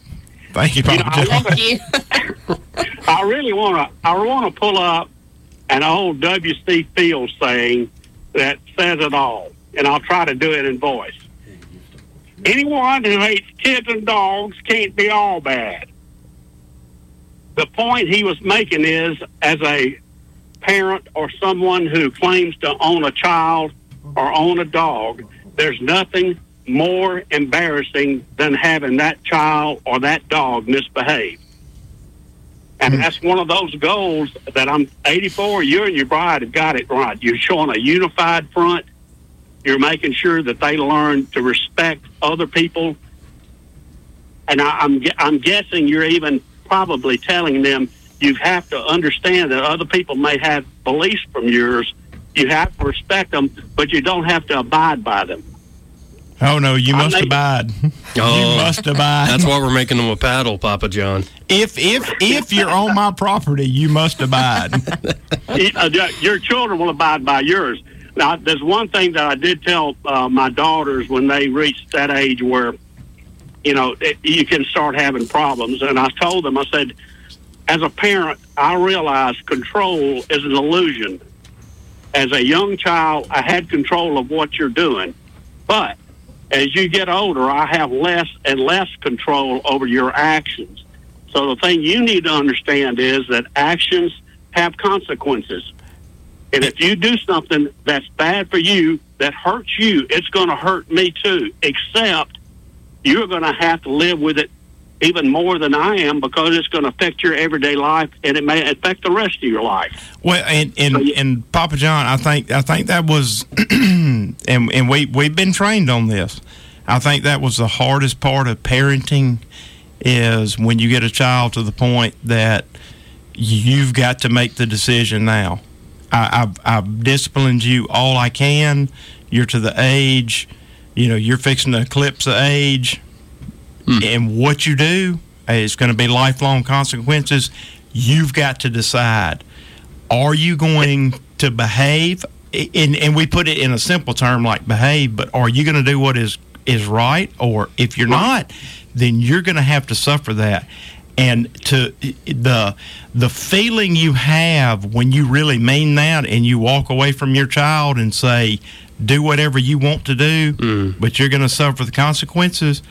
Thank you, You know, Papa I, John. wanna, I really want to. I want to pull up an old W.C. Fields saying that says it all, and I'll try to do it in voice. Anyone who hates kids and dogs can't be all bad. The point he was making is, as a parent or someone who claims to own a child or own a dog, there's nothing more embarrassing than having that child or that dog misbehave. And hmm. that's one of those goals that I'm 84. You and your bride have got it right. You're showing a unified front. You're making sure that they learn to respect other people. And I, I'm I'm guessing you're even probably telling them you have to understand that other people may have beliefs from yours. You have to respect them, but you don't have to abide by them. Oh no, you must make- abide. Oh, you must abide. That's why we're making them a paddle, Papa John. if if if you're on my property, you must abide. Uh, your children will abide by yours. Now, there's one thing that I did tell uh, my daughters when they reached that age where, you know, it, you can start having problems. And I told them, I said, as a parent, I realize control is an illusion. As a young child, I had control of what you're doing. But as you get older, I have less and less control over your actions. So the thing you need to understand is that actions have consequences. And if you do something that's bad for you, that hurts you, it's going to hurt me too, except you're going to have to live with it even more than I am because it's going to affect your everyday life and it may affect the rest of your life. Well, and and, and Papa John, I think I think that was, and and we we've been trained on this. I think that was the hardest part of parenting is when you get a child to the point that you've got to make the decision now. I, I've, I've disciplined you all I can. You're to the age, you know, you're fixing to eclipse the age. Hmm. And what you do is going to be lifelong consequences. You've got to decide are you going to behave? And, and we put it in a simple term like behave, but are you going to do what is, is right? Or if you're not, then you're going to have to suffer that. And to the the feeling you have when you really mean that, and you walk away from your child and say, "Do whatever you want to do," mm. but you're going to suffer the consequences.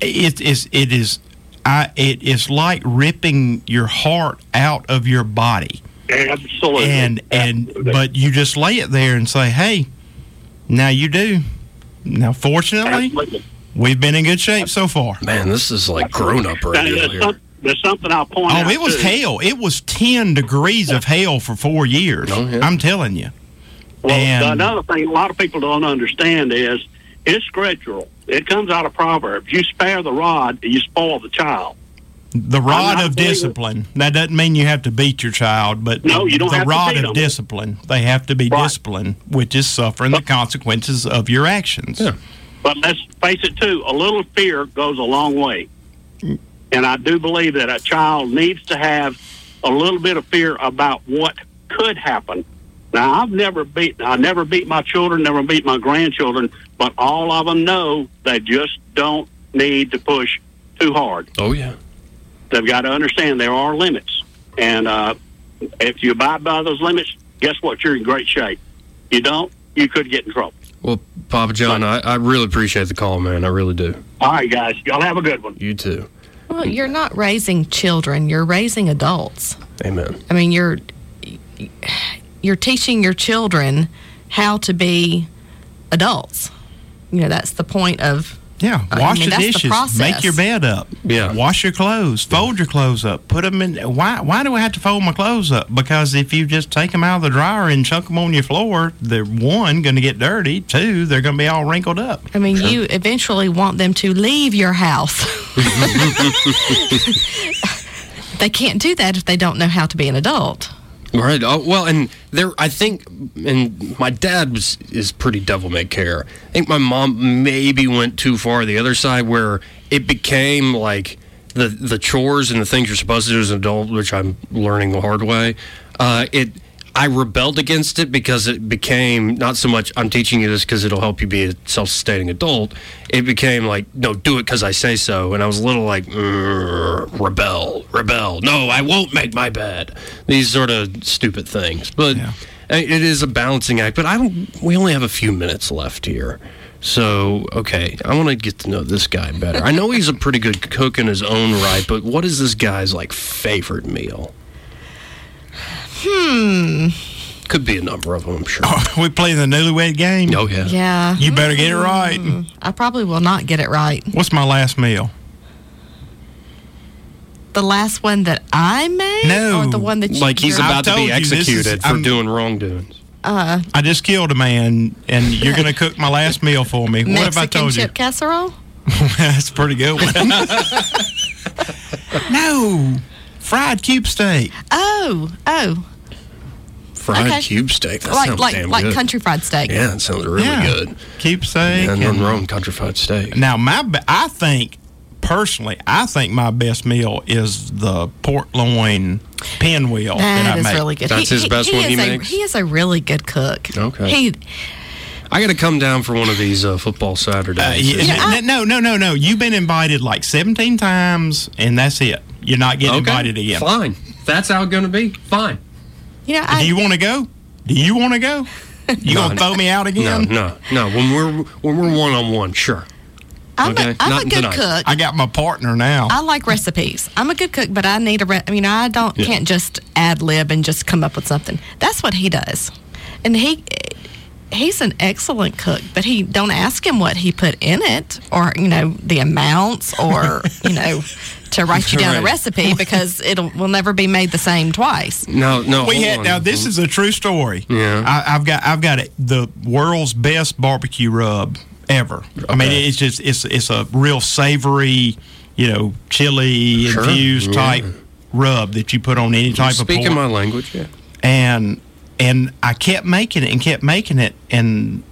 It is it is I it is like ripping your heart out of your body Absolutely. and and but you just lay it there and say, "Hey, now you do." Now, fortunately, Absolutely. We've been in good shape so far. Man, this is like grown up Now, radio here. there's something I'll point oh, out. Oh, it was too. hell. It was ten degrees of hell for four years. Oh, yeah. I'm telling you. Well, And- another thing a lot of people don't understand is it's scriptural. It comes out of Proverbs. You spare the rod, you spoil the child. The rod of discipline. That doesn't mean you have to beat your child, but No, you don't the have rod beat of them. discipline. They have to be Right. disciplined, which is suffering the consequences of your actions. Yeah. But let's face it, too, a little fear goes a long way. And I do believe that a child needs to have a little bit of fear about what could happen. Now, I've never beat, I never beat my children, never beat my grandchildren, but all of them know they just don't need to push too hard. Oh yeah. They've got to understand there are limits. And uh, if you abide by those limits, guess what? You're in great shape. You don't, you could get in trouble. Well, Papa John, I, I really appreciate the call, man. I really do. All right, guys. Y'all have a good one. You too. Well, you're not raising children, you're raising adults. Amen. I mean, you're you're teaching your children how to be adults. You know, that's the point of Yeah, I wash mean, the that's the dishes, make your bed up. Yeah. wash your clothes, fold your clothes up, put them in. Why? Why do I have to fold my clothes up? Because if you just take them out of the dryer and chunk them on your floor, they're one going to get dirty. Two, they're going to be all wrinkled up. I mean, you eventually want them to leave your house. they can't do that if they don't know how to be an adult. Right. Oh, well, and there, I think, and my dad was is pretty devil may care. I think my mom maybe went too far the other side, where it became like the the chores and the things you're supposed to do as an adult, which I'm learning the hard way. Uh, it. I rebelled against it because it became not so much I'm teaching you this because it'll help you be a self-sustaining adult. It became like no, do it because I say so, and I was a little like "Mm, rebel, rebel. No, I won't make my bed. These sort of stupid things, but Yeah. It is a balancing act. But I don't. We only have a few minutes left here. So, okay, I want to get to know this guy better. I know he's a pretty good cook in his own right, but what is this guy's like favorite meal? Hmm. Could be a number of them, I'm sure. we play the newlywed game. Oh yeah. Yeah. You better get it right. I probably will not get it right. What's my last meal? The last one that I made? No. Or the one that you, Like he's you're- about to be told you, this is- executed for I'm- doing wrongdoings. uh, I just killed a man, and you're going to cook my last meal for me. What have I Mexican told chip casserole? you? That's a pretty good one. no, fried cube steak. Oh, oh. Fried Okay. cube steak. That like sounds like damn like good. country fried steak. Yeah, it sounds really Yeah. good. Cube steak. And and- Monroe and country fried steak. Now, my I think personally, I think my best meal is the pork loin pinwheel that, That I is make. really good. That's his best one is he a, makes? He is a really good cook. Okay. He I got to come down for one of these uh, football Saturdays. Uh, yeah, You know, no, no, no, no. You've been invited like 17 times, and that's it. You're not getting okay, invited again. fine. That's how it's going to be. Fine. You know, I, Do you want to go? Do you want to go? You gonna throw me out again? no, no. no. When we're when we're one on one, sure. I'm, okay, a, I'm a good tonight. cook. I got my partner now. I like recipes. I'm a good cook, but I need a. Re- I mean, I don't Yeah. can't just ad lib and just come up with something. That's what he does, and he he's an excellent cook. But he don't ask him what he put in it, or you know the amounts, or you know to write you down a recipe because it will never be made the same twice. No, no. we had on. now. This is a true story. Yeah. I, I've got I've got it, the world's best barbecue rub ever. I mean, it's just it's it's a real savory, you know, chili Sure, infused yeah. type rub that you put on any type Speaking of pork. Speaking my language, yeah. and and I kept making it and kept making it and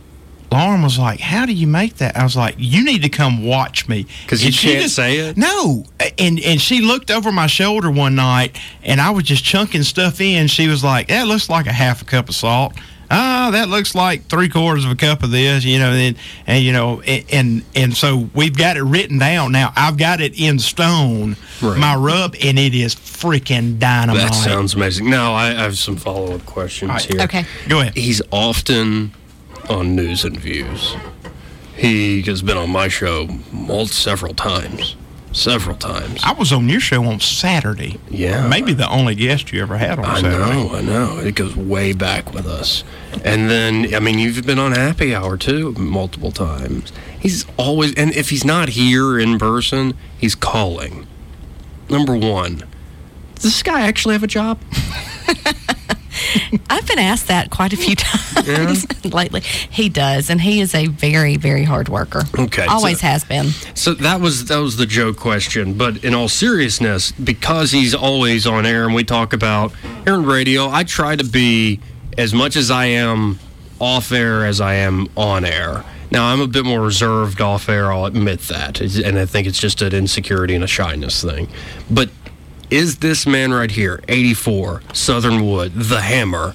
Lauren was like, "How do you make that?" I was like, "You need to come watch me 'Cause you she can't say it? No, and and she looked over my shoulder one night, and I was just chunking stuff in. She was like, "That looks like a half a cup of salt." Ah, that looks like three quarters of a cup of this, you know, and, and you know, and, and and so we've got it written down now. I've got it in stone, Right. my rub, and it is freaking dynamite. That sounds amazing. Now, I, I have some follow up questions All right. here. Okay. Go ahead. He's often on News and Views. He has been on my show mul- several times. Several times. I was on your show on Saturday. Yeah. Maybe the only guest you ever had on I Saturday. I know, I know. It goes way back with us. And then, I mean, you've been on Happy Hour too, multiple times. He's always, and if he's not here in person, he's calling. Number one, does this guy actually have a job? I've been asked that quite a few times lately. He does, and he is a very, very hard worker. Okay, Always so- has been. So that was that was the joke question, but in all seriousness, because he's always on air and we talk about air and radio, I try to be as much as I am off air as I am on air. Now I'm a bit more reserved off air. I'll admit that, and I think it's just an insecurity and a shyness thing. But is this man right here, 84, Southern Wood, the Hammer,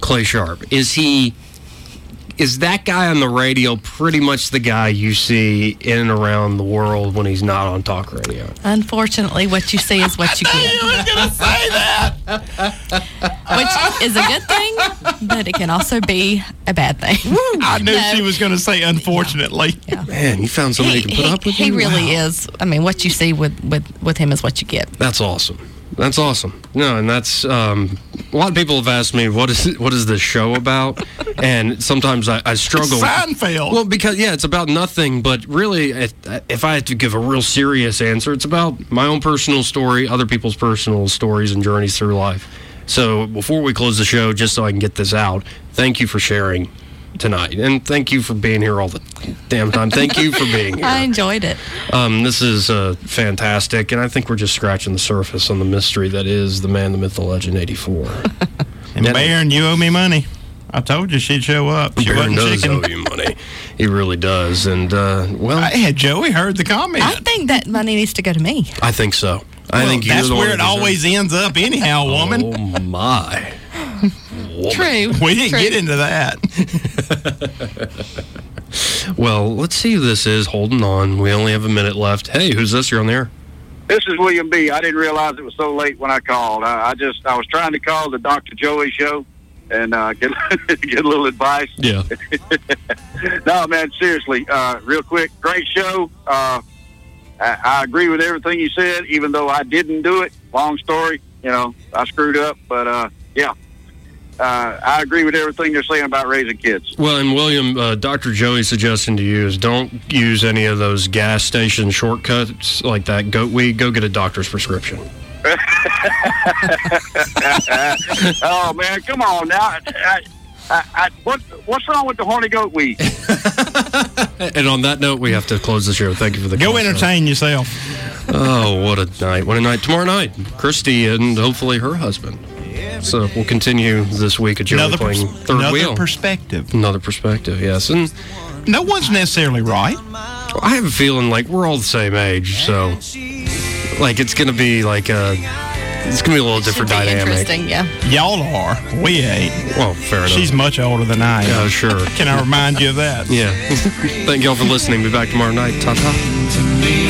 Clay Sharpe? Is he? Is that guy on the radio pretty much the guy you see in and around the world when he's not on talk radio? Unfortunately, what you see is what you get. I was gonna say that. which is a good thing, but it can also be a bad thing. I knew No. she was gonna say unfortunately. yeah Man, you found somebody who can put he, up with he you? really Wow. is. I mean, what you see with, with, with him is what you get. That's awesome. That's awesome. No, and that's um, a lot of people have asked me what is what is this show about, and sometimes I, I struggle. with- Seinfeld. Well, because yeah, it's about nothing. But really, if, if I had to give a real serious answer, it's about my own personal story, other people's personal stories and journeys through life. So before we close the show, just so I can get this out, thank you for sharing tonight, and thank you for being here all the damn time. Thank you for being here. I enjoyed it. Um, this is uh, fantastic, and I think we're just scratching the surface on the mystery that is the man, the myth, the legend, 84. and Baron, you owe me money. I told you she'd show up. She Baron wasn't does chicken. owe you money. He really does, and uh, well, I had Joey heard the comment. I think that money needs to go to me. I think so. I Well, think you're that's the where that it deserves- always ends up, anyhow, woman. Oh my! Woman. True. We didn't True. get into that. Well, let's see who this is. Holding on. We only have a minute left. Hey, who's this? You're on the air. This is William B. I didn't realize it was so late when I called. I, I just I was trying to call the Dr. Joey show and uh, get get a little advice. Yeah. no, man, seriously, uh, real quick, great show. Uh, I, I agree with everything you said, even though I didn't do it. Long story, you know, I screwed up, but uh, yeah, uh, I agree with everything you're saying about raising kids. Well, and William, uh, Dr. Joey's suggestion to you is don't use any of those gas station shortcuts like that goat weed. Go get a doctor's prescription. oh man, come on now. I, I, I, what what's wrong with the horny goat weed? And on that note, we have to close the show. Thank you for the Go call, sir. entertain yourself. Oh, what a night! What a night! Tomorrow night, Christy and hopefully her husband. So we'll continue this week at Joey Another, playing pers- third another wheel. perspective. another perspective, yes. And No one's necessarily right. I have a feeling like we're all the same age, so like it's gonna be like a it's gonna be a little different Should be dynamic. interesting, yeah. Y'all are. We ain't. Well, fair enough. She's much older than I am. Yeah, sure. Can I remind you of that? Yeah. Thank y'all for listening. Be back tomorrow night. Ta ta. to me.